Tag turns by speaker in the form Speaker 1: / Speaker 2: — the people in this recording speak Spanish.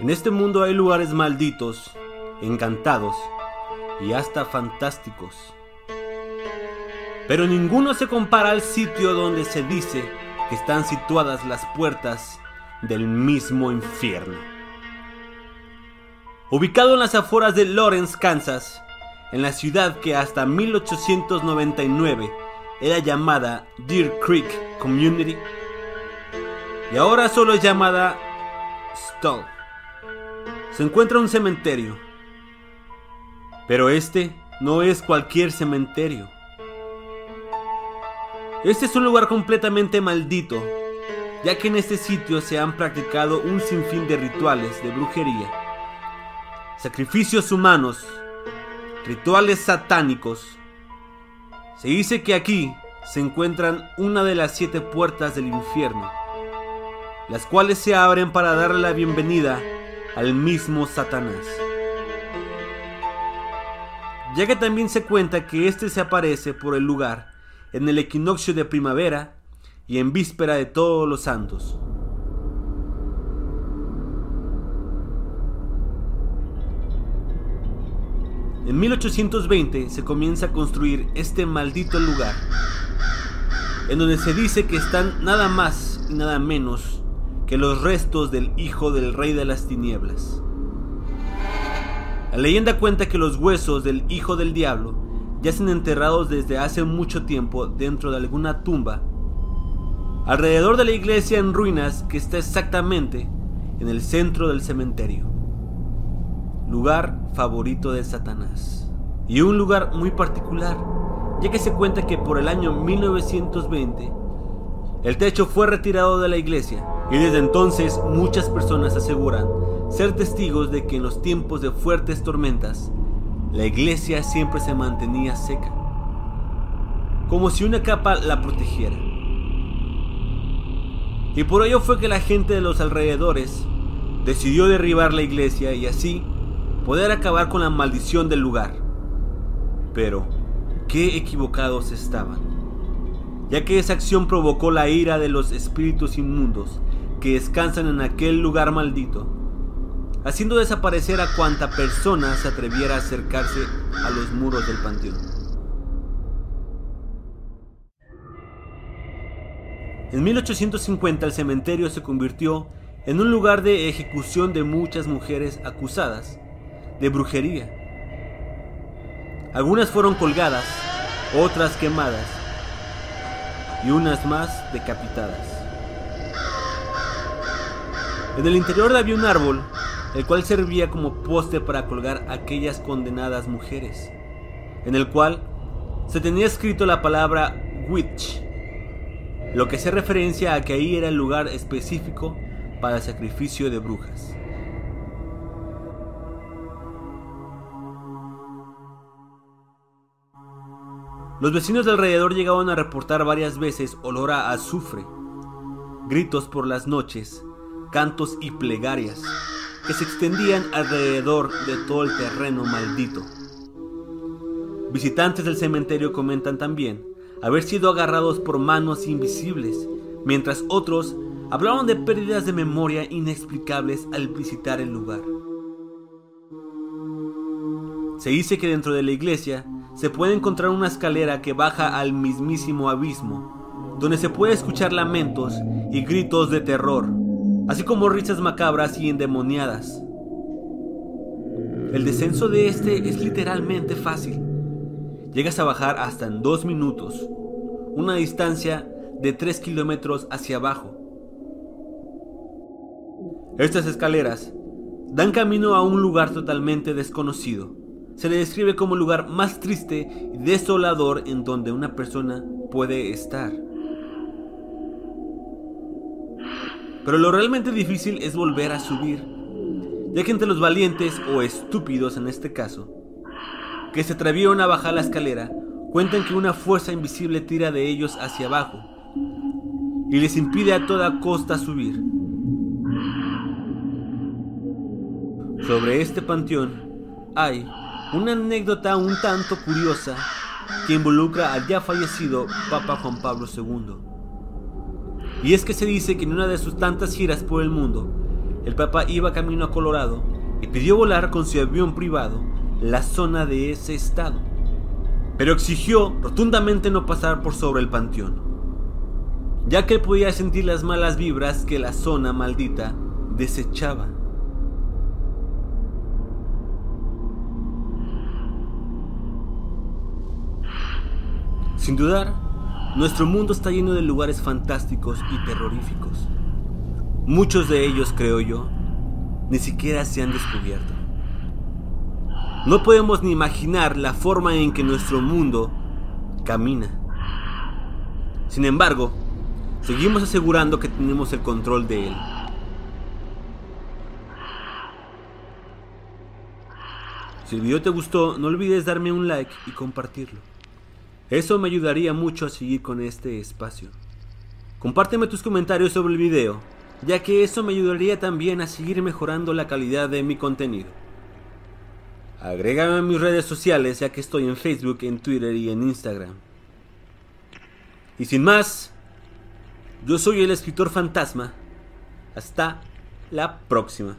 Speaker 1: En este mundo hay lugares malditos, encantados y hasta fantásticos. Pero ninguno se compara al sitio donde se dice que están situadas las puertas del mismo infierno. Ubicado en las afueras de Lawrence, Kansas, en la ciudad que hasta 1899 era llamada Deer Creek Community y ahora solo es llamada Stall, se encuentra un cementerio. Pero este no es cualquier cementerio. Este es un lugar completamente maldito, ya que en este sitio se han practicado un sinfín de rituales de brujería, sacrificios humanos, rituales satánicos. Se dice que aquí se encuentran una de las siete puertas del infierno, las cuales se abren para darle la bienvenida al mismo Satanás. Ya que también se cuenta que éste se aparece por el lugar en el equinoccio de primavera y en víspera de todos los santos. En 1820 se comienza a construir este maldito lugar, en donde se dice que están nada más y nada menos que los restos del hijo del rey de las tinieblas. La leyenda cuenta que los huesos del hijo del diablo yacen enterrados desde hace mucho tiempo dentro de alguna tumba, alrededor de la iglesia en ruinas que está exactamente en el centro del cementerio, lugar favorito de Satanás, y un lugar muy particular, ya que se cuenta que por el año 1920 el techo fue retirado de la iglesia y desde entonces muchas personas aseguran ser testigos de que en los tiempos de fuertes tormentas la iglesia siempre se mantenía seca, como si una capa la protegiera. Y por ello fue que la gente de los alrededores decidió derribar la iglesia y así poder acabar con la maldición del lugar. Pero, qué equivocados estaban, ya que esa acción provocó la ira de los espíritus inmundos que descansan en aquel lugar maldito haciendo desaparecer a cuanta persona se atreviera a acercarse a los muros del panteón. En 1850 el cementerio se convirtió en un lugar de ejecución de muchas mujeres acusadas de brujería. Algunas fueron colgadas, otras quemadas y unas más decapitadas. En el interior había un árbol el cual servía como poste para colgar aquellas condenadas mujeres, en el cual se tenía escrito la palabra witch, lo que hace referencia a que ahí era el lugar específico para el sacrificio de brujas. Los vecinos de alrededor llegaban a reportar varias veces olor a azufre, gritos por las noches, cantos y plegarias que se extendían alrededor de todo el terreno maldito. Visitantes del cementerio comentan también haber sido agarrados por manos invisibles, mientras otros hablaban de pérdidas de memoria inexplicables al visitar el lugar. Se dice que dentro de la iglesia se puede encontrar una escalera que baja al mismísimo abismo, donde se puede escuchar lamentos y gritos de terror así como risas macabras y endemoniadas. El descenso de este es literalmente fácil. Llegas a bajar hasta en dos minutos, una distancia de 3 kilómetros hacia abajo. Estas escaleras dan camino a un lugar totalmente desconocido. Se le describe como el lugar más triste y desolador en donde una persona puede estar. Pero lo realmente difícil es volver a subir, ya que entre los valientes o estúpidos en este caso, que se atrevieron a bajar la escalera, cuentan que una fuerza invisible tira de ellos hacia abajo y les impide a toda costa subir. Sobre este panteón hay una anécdota un tanto curiosa que involucra al ya fallecido Papa Juan Pablo II. Y es que se dice que en una de sus tantas giras por el mundo, el Papa iba camino a Colorado y pidió volar con su avión privado la zona de ese estado, pero exigió rotundamente no pasar por sobre el panteón, ya que él podía sentir las malas vibras que la zona maldita desechaba. Sin dudar, nuestro mundo está lleno de lugares fantásticos y terroríficos. Muchos de ellos, creo yo, ni siquiera se han descubierto. No podemos ni imaginar la forma en que nuestro mundo camina. Sin embargo, seguimos asegurando que tenemos el control de él. Si el video te gustó, no olvides darme un like y compartirlo. Eso me ayudaría mucho a seguir con este espacio. Compárteme tus comentarios sobre el video, ya que eso me ayudaría también a seguir mejorando la calidad de mi contenido. Agrégame a mis redes sociales, ya que estoy en Facebook, en Twitter y en Instagram. Y sin más, yo soy el escritor fantasma. Hasta la próxima.